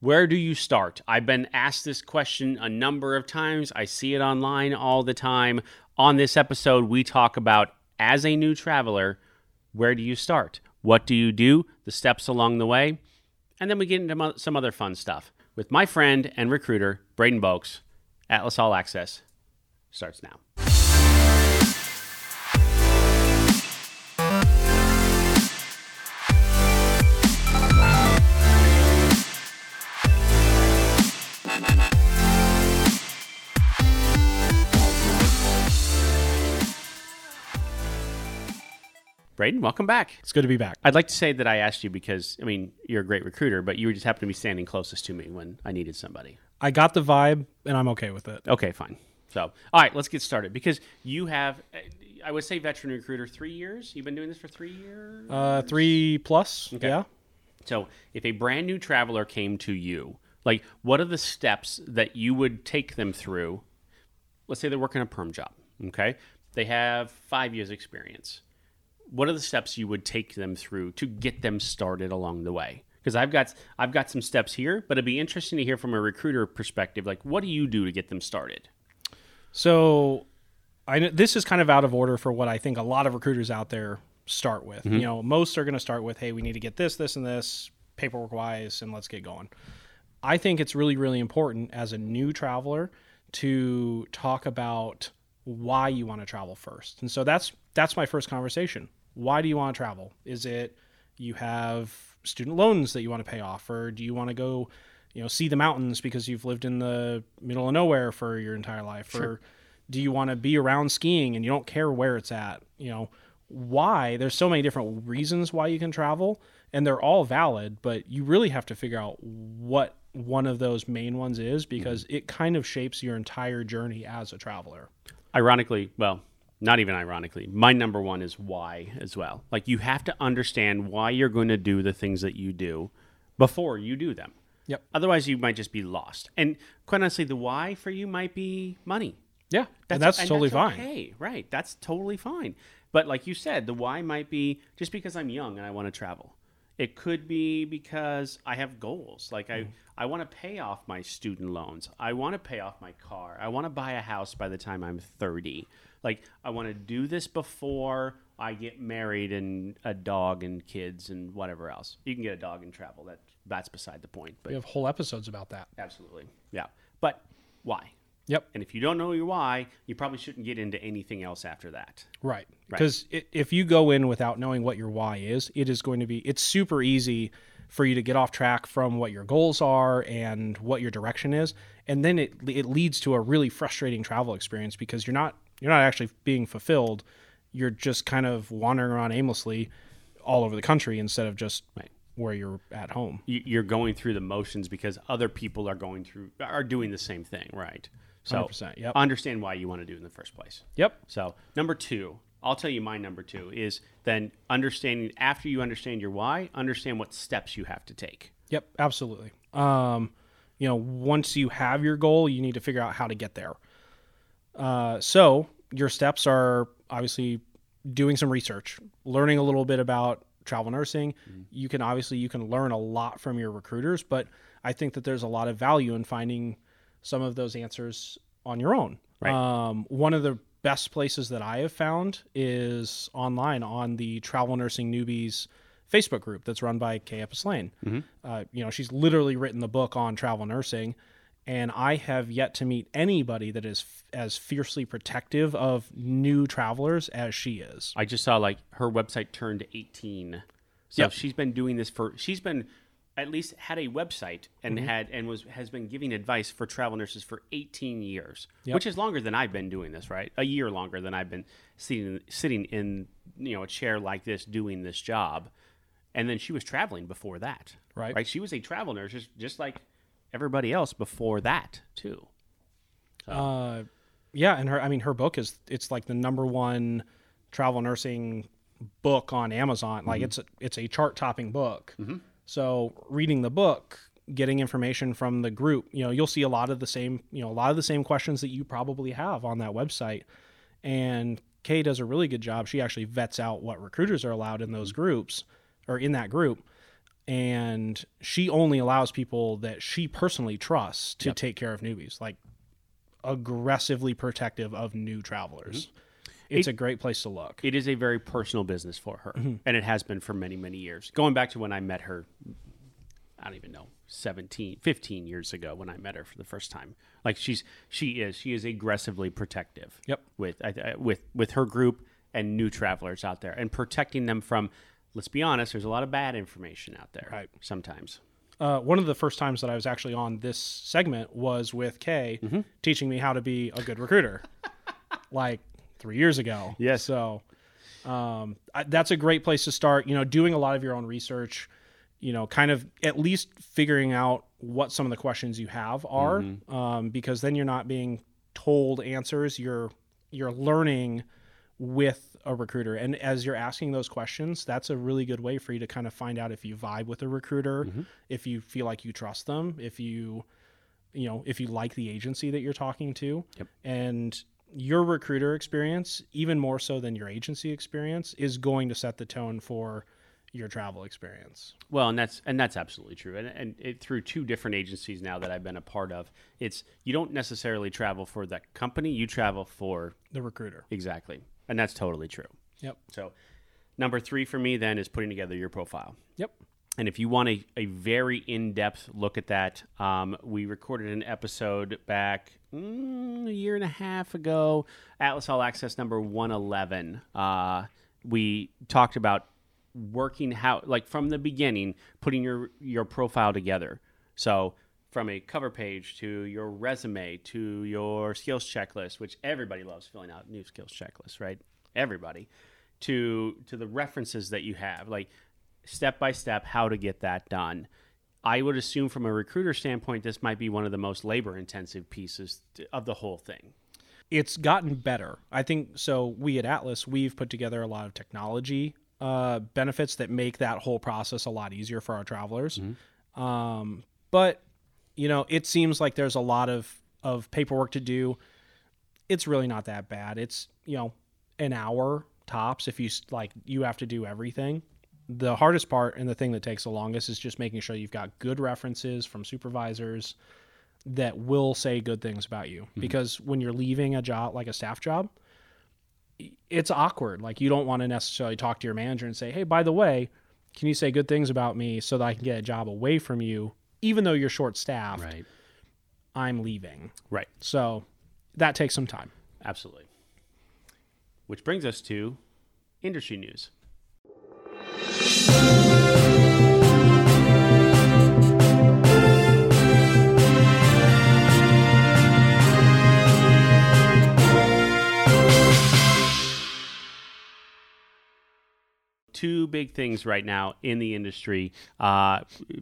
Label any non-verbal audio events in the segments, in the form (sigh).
Where do you start? I've been asked this question a number of times. I see it online all the time. On this episode, we talk about as a new traveler, where do you start? What do you do? The steps along the way. And then we get into some other fun stuff with my friend and recruiter, Braden Boakes. Atlas All Access starts now. Braden, welcome back. It's good to be back. I'd like to say that I asked you because, I mean, you're a great recruiter, but you just happened to be standing closest to me when I needed somebody. I got the vibe, and I'm okay with it. Okay, fine. So, all right, let's get started because you have, I would say, veteran recruiter, three years. You've been doing this for three years. Uh, three plus, yeah. So, if a brand new traveler came to you, like, what are the steps that you would take them through? Let's say they're working a perm job. Okay, they have five years experience. What are the steps you would take them through to get them started along the way? Because I've got I've got some steps here, but it'd be interesting to hear from a recruiter perspective. Like, what do you do to get them started? So, I know this is kind of out of order for what I think a lot of recruiters out there start with. Mm-hmm. You know, most are going to start with, "Hey, we need to get this, this, and this paperwork wise, and let's get going." I think it's really, really important as a new traveler to talk about why you want to travel first. And so that's that's my first conversation. Why do you want to travel? Is it you have student loans that you want to pay off or do you want to go, you know, see the mountains because you've lived in the middle of nowhere for your entire life or do you want to be around skiing and you don't care where it's at? You know, why? There's so many different reasons why you can travel and they're all valid, but you really have to figure out what one of those main ones is because mm-hmm. it kind of shapes your entire journey as a traveler. Ironically, well, not even ironically, my number one is why as well. Like, you have to understand why you're going to do the things that you do before you do them. Yep. Otherwise, you might just be lost. And quite honestly, the why for you might be money. Yeah, and that's totally fine. Okay, right. That's totally fine. But like you said, the why might be just because I'm young and I want to travel. It could be because I have goals. Like I, mm-hmm. I want to pay off my student loans. I want to pay off my car. I want to buy a house by the time I'm 30. Like I want to do this before I get married and a dog and kids and whatever else. You can get a dog and travel. That that's beside the point. But We have whole episodes about that. absolutely, yeah. But why? Yep. And if you don't know your why, you probably shouldn't get into anything else after that. Right. Because if you go in without knowing what your why is, it is going to be, it's super easy for you to get off track from what your goals are and what your direction is. And then it, it leads to a really frustrating travel experience because you're not, you're not actually being fulfilled. You're just kind of wandering around aimlessly all over the country instead of just Right. where you're at home. You- You're going through the motions because other people are going through are doing the same thing, right? So 100%, yep. understand why you want to do it in the first place. Yep. So number two, I'll tell you my number two is then understanding after you understand your why, understand what steps you have to take. Yep, absolutely. Um, you know, once you have your goal, you need to figure out how to get there. Uh, so your steps are obviously doing some research, learning a little bit about travel nursing. You can obviously you can learn a lot from your recruiters, but I think that there's a lot of value in finding some of those answers on your own. Right. Um, one of the best places that I have found is online on the Travel Nursing Newbies Facebook group that's run by Kay Epis Lane. Uh, you know, she's literally written the book on travel nursing, and I have yet to meet anybody that is f- as fiercely protective of new travelers as she is. I just saw like her website turned 18. So Yep. she's been doing this for she's been at least had a website and Mm-hmm. had and was has been giving advice for travel nurses for 18 years, Yep. which is longer than I've been doing this, right? A year longer than I've been sitting sitting in, you know, a chair like this doing this job. And then she was traveling before that. Right. Right? She was a travel nurse just, just like everybody else before that, too. Uh, yeah, and her I mean her book is it's like the number one travel nursing book on Amazon. Like mm-hmm. it's a, it's a chart topping book. Mm-hmm. So reading the book, getting information from the group, you know, you'll see a lot of the same, you know, a lot of the same questions that you probably have on that website. And Kay does a really good job. She actually vets out what recruiters are allowed in those mm-hmm. groups or in that group. And she only allows people that she personally trusts to take care of newbies, like aggressively protective of new travelers. Mm-hmm. It's a great place to look. It is a very personal business for her, mm-hmm. and it has been for many, many years. Going back to when I met her, I don't even know, 17, 15 years ago when I met her for the first time. Like she's she is she is aggressively protective. Yep. With I- I- with with her group and new travelers out there and protecting them from let's be honest, there's a lot of bad information out there Right. sometimes. uh, one of the first times that I was actually on this segment was with Kay Mm-hmm. teaching me how to be a good recruiter, (laughs) like three years ago. Yes. So um, I, that's a great place to start. You know, doing a lot of your own research. You know, kind of at least figuring out what some of the questions you have are, Mm-hmm. um, because then you're not being told answers. You're you're learning with a recruiter and as you're asking those questions that's a really good way for you to kind of find out if you vibe with a recruiter Mm-hmm. if you feel like you trust them if you you know if you like the agency that you're talking to Yep. and your recruiter experience even more so than your agency experience is going to set the tone for your travel experience Well, and that's and that's absolutely true. And, and it, through two different agencies now that I've been a part of, it's you don't necessarily travel for that company; you travel for the recruiter exactly, and that's totally true. yep So, number three for me then is putting together your profile. yep And if you want a, a very in depth look at that, um, we recorded an episode back mm, a year and a half ago, Atlas All Access number 111. Uh, we talked about working how, like from the beginning, putting your, your profile together. So, from a cover page to your resume to your skills checklist, which everybody loves filling out new skills checklists, right? Everybody to to the references that you have like step by step how to get that done i would assume from a recruiter standpoint this might be one of the most labor intensive pieces of the whole thing it's gotten better. I think so. We at Atlas, we've put together a lot of technology uh, benefits that make that whole process a lot easier for our travelers. Um, but you know, it seems like there's a lot of of paperwork to do. It's really not that bad. It's you know an hour tops if you like you have to do everything. The hardest part and the thing that takes the longest is just making sure you've got good references from supervisors that will say good things about you mm-hmm. because when you're leaving a job like a staff job it's awkward like you don't want to necessarily talk to your manager and say hey by the way can you say good things about me so that i can get a job away from you even though you're short staffed right. I'm leaving. Right. So that takes some time. Absolutely. Which brings us to industry news two big things right now in the industry. Uh,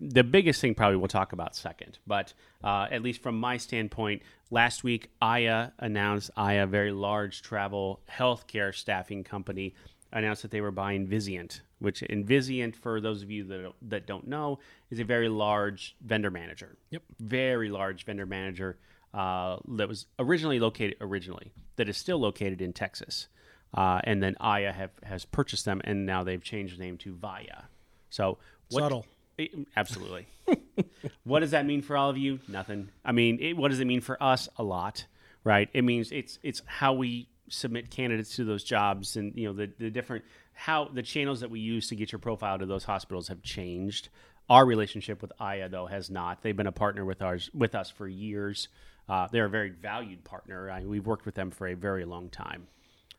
the biggest thing probably we'll talk about second, but uh, at least from my standpoint, last week Aya announced Aya, a very large travel healthcare staffing company, announced that they were buying Vizient, which in Vizient, for those of you that that don't know, is a very large vendor manager. Yep. Very large vendor manager uh, that was originally located originally that is still located in Texas. Uh, and then Aya have, has purchased them, and now they've changed the name to Vaya. So what, Subtle. Eh, Absolutely. (laughs) what does that mean for all of you? Nothing. I mean, it, what does it mean for us? A lot, right? It means it's it's how we submit candidates to those jobs, and you know the the different how the channels that we use to get your profile to those hospitals have changed. Our relationship with Aya though has not. They've been a partner with ours with us for years. Uh, they're a very valued partner. I, we've worked with them for a very long time.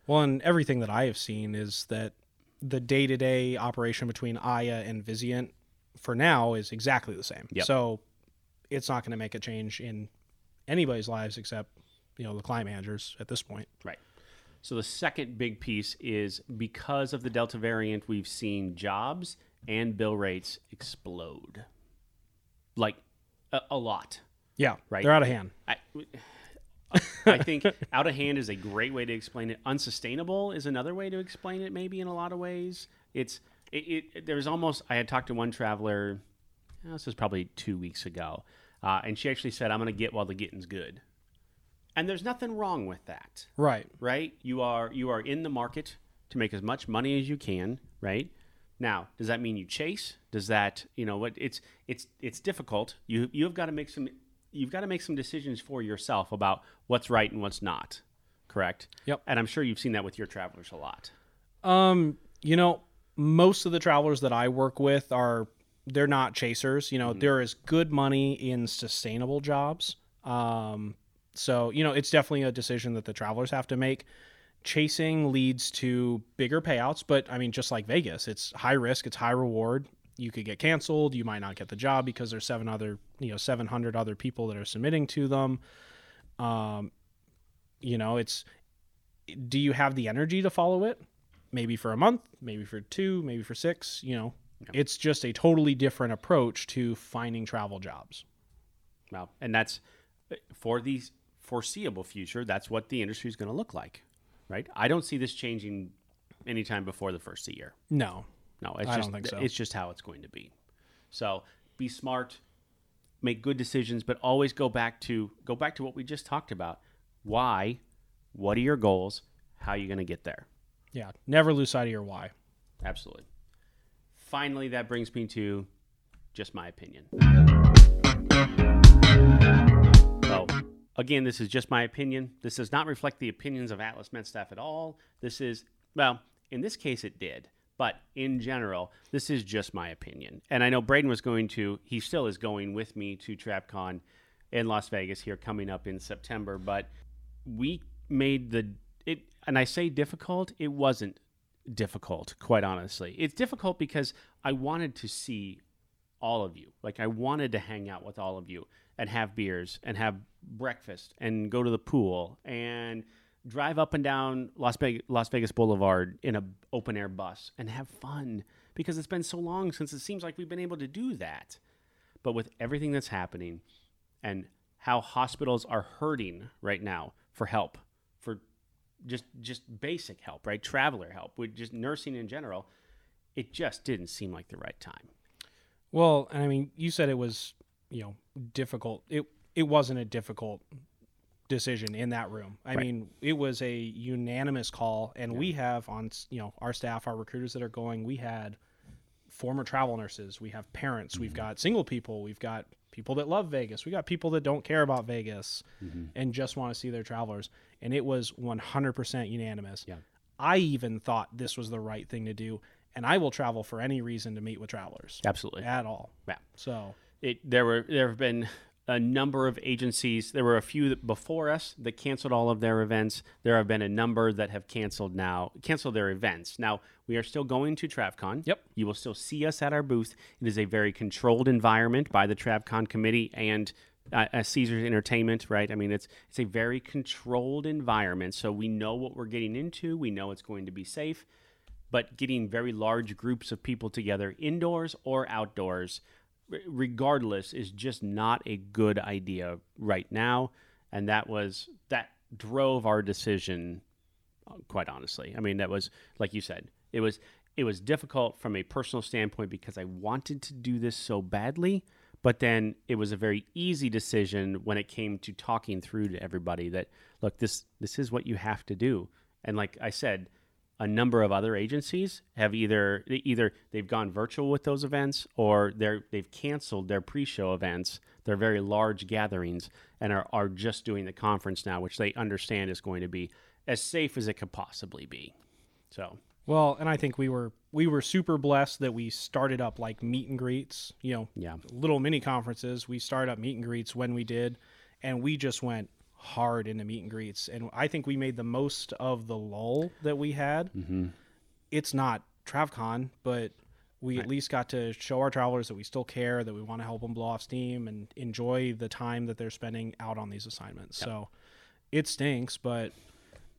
Well, and everything that I have seen is that the day to day operation between Aya and Vizient for now is exactly the same. Yep. So it's not going to make a change in anybody's lives except, you know, the client managers at this point. Right. So the second big piece is because of the Delta variant, we've seen jobs and bill rates explode. Like a, a lot. Yeah. Right. They're out of hand. I, I (laughs) think out of hand is a great way to explain it. Unsustainable is another way to explain it. Maybe in a lot of ways, it's it. it there's almost. I had talked to one traveler. uh, This was probably two weeks ago, uh, and she actually said, "I'm going to get while the getting's good." And there's nothing wrong with that Right. right? You are you are in the market to make as much money as you can, right? Now, does that mean you chase? Does that you know what? It's it's it's difficult. You you've got to make some you've got to make some decisions for yourself about what's right and what's not. Correct. Yep. And I'm sure you've seen that with your travelers a lot. Um, you know, most of the travelers that I work with are they're not chasers. You know, there is good money in sustainable jobs. Um, so you know, it's definitely a decision that the travelers have to make. Chasing leads to bigger payouts, but I mean, just like Vegas, it's high risk, it's high reward. You could get canceled. You might not get the job because there's seven other, you know, seven hundred other people that are submitting to them. Um, you know, it's do you have the energy to follow it? Maybe for a month, maybe for two, maybe for six. You know, it's just a totally different approach to finding travel jobs. Well, and that's for the foreseeable future. That's what the industry is going to look like, right? I don't see this changing anytime before the first year. No, No, it's I just don't think so. it's just how it's going to be. So be smart, make good decisions, but always go back to go back to what we just talked about. Why? What are your goals? How are you going to get there? yeah, never lose sight of your why. Absolutely. Finally, that brings me to just my opinion. So, again, this is just my opinion. This does not reflect the opinions of Atlas MedStaff at all. This is, well, in this case, it did. But in general, this is just my opinion. And I know Braden was going to, he still is going with me to TravCon in Las Vegas here coming up in September. But we made the, it, and I say difficult, it wasn't difficult, quite honestly. It's difficult because I wanted to see all of you. Like I wanted to hang out with all of you and have beers and have breakfast and go to the pool and drive up and down Las Vegas, Las Vegas Boulevard in an open air bus and have fun because it's been so long since it seems like we've been able to do that. But with everything that's happening and how hospitals are hurting right now for help, for just just basic help, right? Traveler help, with just nursing in general, it just didn't seem like the right time. Well, and I mean, you said it was, you know, difficult. It it wasn't a difficult decision in that room. I Right. mean, it was a unanimous call, and we have on you know our staff, our recruiters that are going. We had former travel nurses. We have parents. We've mm-hmm. got single people. We've got people that love Vegas. We got people that don't care about Vegas mm-hmm. and just want to see their travelers. And it was 100% unanimous. Yeah. I even thought this was the right thing to do, and I will travel for any reason to meet with travelers Absolutely. at all. Yeah. So it there were there have been a number of agencies. There were a few before us that canceled all of their events. There have been a number that have canceled now canceled their events. Now we are still going to TravCon. Yep. You will still see us at our booth. It is a very controlled environment by the TravCon committee and uh, Caesars Entertainment. Right. I mean, it's it's a very controlled environment, so we know what we're getting into. We know it's going to be safe. But getting very large groups of people together, indoors or outdoors, regardless is just not a good idea right now. And that was that drove our decision uh, quite honestly. I mean that was like you said it was it was difficult from a personal standpoint because i wanted to do this so badly but then it was a very easy decision when it came to talking through to everybody that look this this is what you have to do. And like i said a number of other agencies have either either they've gone virtual with those events or they're they've canceled their pre-show events their very large gatherings and are, are just doing the conference now which they understand is going to be as safe as it could possibly be. So. Well, and I think we were we were super blessed that we started up like meet and greets, you know, yeah. little mini conferences. We started up meet and greets when we did, and we just went hard into meet and greets. And I think we made the most of the lull that we had. mm-hmm. It's not TravCon, but we at least got to show our travelers that we still care, that we want to help them blow off steam and enjoy the time that they're spending out on these assignments. So it stinks, but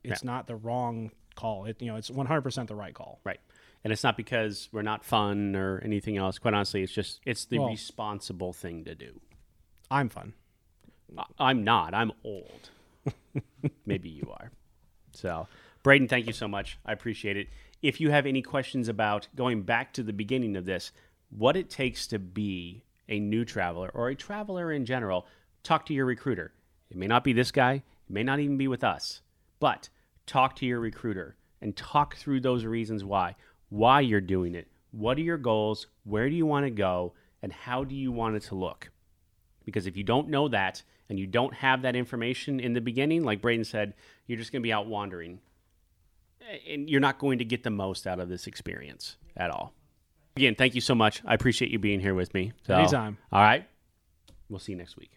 it's not the wrong call. It you know it's 100% the right call. right and it's not because we're not fun or anything else quite honestly it's just it's the Well- responsible thing to do I'm fun. I'm not i'm old (laughs) maybe you are So, Braden, thank you so much. I appreciate it. If you have any questions about going back to the beginning of this, what it takes to be a new traveler or a traveler in general, talk to your recruiter. It may not be this guy, it may not even be with us, but talk to your recruiter and talk through those reasons why, why you're doing it, What are your goals? Where do you want to go? And how do you want it to look? Because if you don't know that and you don't have that information in the beginning, like Braden said, you're just going to be out wandering and you're not going to get the most out of this experience at all. Again, thank you so much. I appreciate you being here with me. So, Anytime. All right. We'll see you next week.